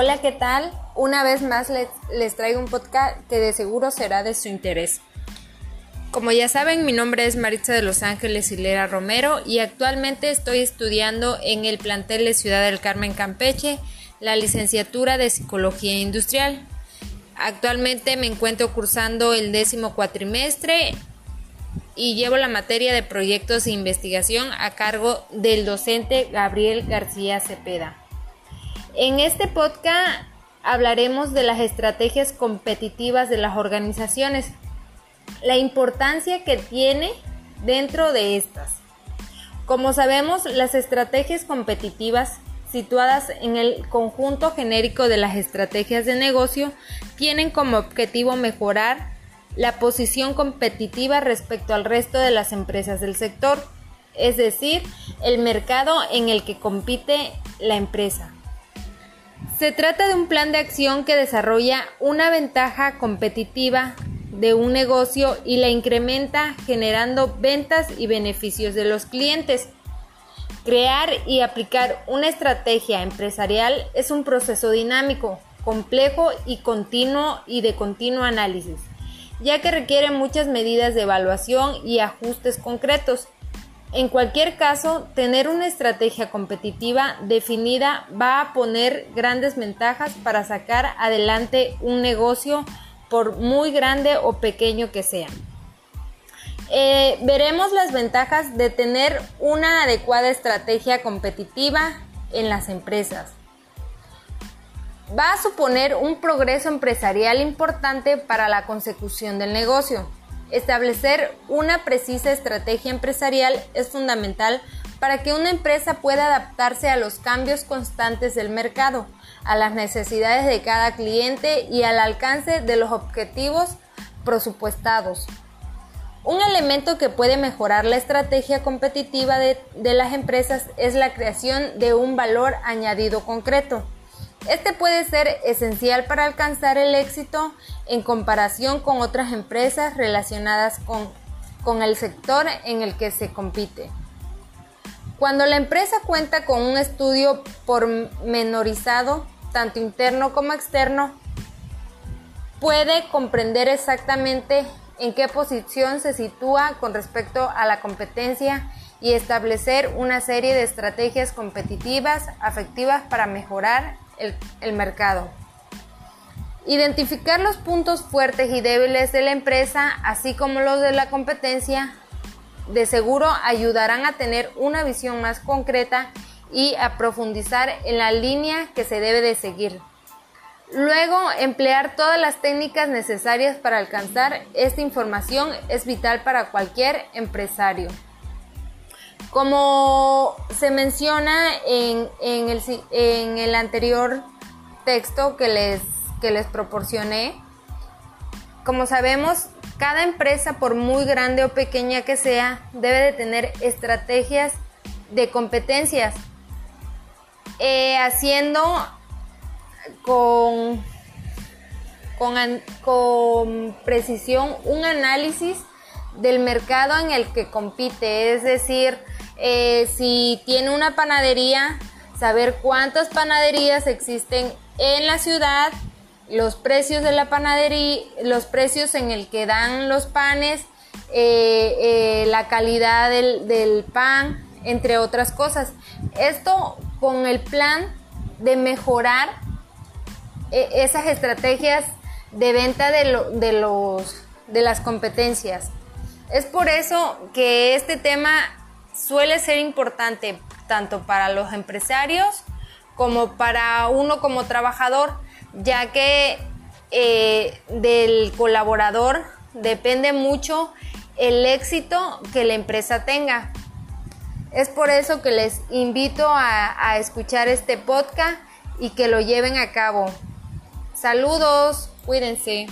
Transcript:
Hola, ¿qué tal? Una vez más les, traigo un podcast que de seguro será de su interés. Como ya saben, mi nombre es Maritza de Los Ángeles Hilera Romero y actualmente estoy estudiando en el plantel de Ciudad del Carmen Campeche la licenciatura de Psicología Industrial. Actualmente me encuentro cursando el décimo cuatrimestre y llevo la materia de proyectos e investigación a cargo del docente Gabriel García Cepeda. En este podcast hablaremos de las estrategias competitivas de las organizaciones, la importancia que tiene dentro de estas. Como sabemos, las estrategias competitivas situadas en el conjunto genérico de las estrategias de negocio tienen como objetivo mejorar la posición competitiva respecto al resto de las empresas del sector, es decir, el mercado en el que compite la empresa. Se trata de un plan de acción que desarrolla una ventaja competitiva de un negocio y la incrementa generando ventas y beneficios de los clientes. Crear y aplicar una estrategia empresarial es un proceso dinámico, complejo y continuo y de continuo análisis, ya que requiere muchas medidas de evaluación y ajustes concretos en cualquier caso, tener una estrategia competitiva definida va a poner grandes ventajas para sacar adelante un negocio por muy grande o pequeño que sea. Eh, veremos las ventajas de tener una adecuada estrategia competitiva en las empresas. Va a suponer un progreso empresarial importante para la consecución del negocio. Establecer una precisa estrategia empresarial es fundamental para que una empresa pueda adaptarse a los cambios constantes del mercado, a las necesidades de cada cliente y al alcance de los objetivos presupuestados. Un elemento que puede mejorar la estrategia competitiva de, las empresas es la creación de un valor añadido concreto. Este puede ser esencial para alcanzar el éxito en comparación con otras empresas relacionadas con, con el sector en el que se compite. Cuando la empresa cuenta con un estudio pormenorizado, tanto interno como externo, puede comprender exactamente en qué posición se sitúa con respecto a la competencia y establecer una serie de estrategias competitivas afectivas para mejorar el, mercado. Identificar los puntos fuertes y débiles de la empresa, así como los de la competencia, de seguro ayudarán a tener una visión más concreta y a profundizar en la línea que se debe de seguir. Luego, emplear todas las técnicas necesarias para alcanzar esta información es vital para cualquier empresario. Como se menciona en, el, anterior texto que les, que les proporcioné, como sabemos, cada empresa, por muy grande o pequeña que sea, debe de tener estrategias de competencias, eh, haciendo con, con, con precisión un análisis del mercado en el que compite, es decir, eh, si tiene una panadería, saber cuántas panaderías existen en la ciudad, los precios de la panadería, los precios en el que dan los panes, eh, eh, la calidad del, pan, entre otras cosas. Esto con el plan de mejorar esas estrategias de venta de, de, los, de las competencias. Es por eso que este tema suele ser importante tanto para los empresarios como para uno como trabajador, ya que eh, del colaborador depende mucho el éxito que la empresa tenga. Es por eso que les invito a, a escuchar este podcast y que lo lleven a cabo. Saludos, cuídense.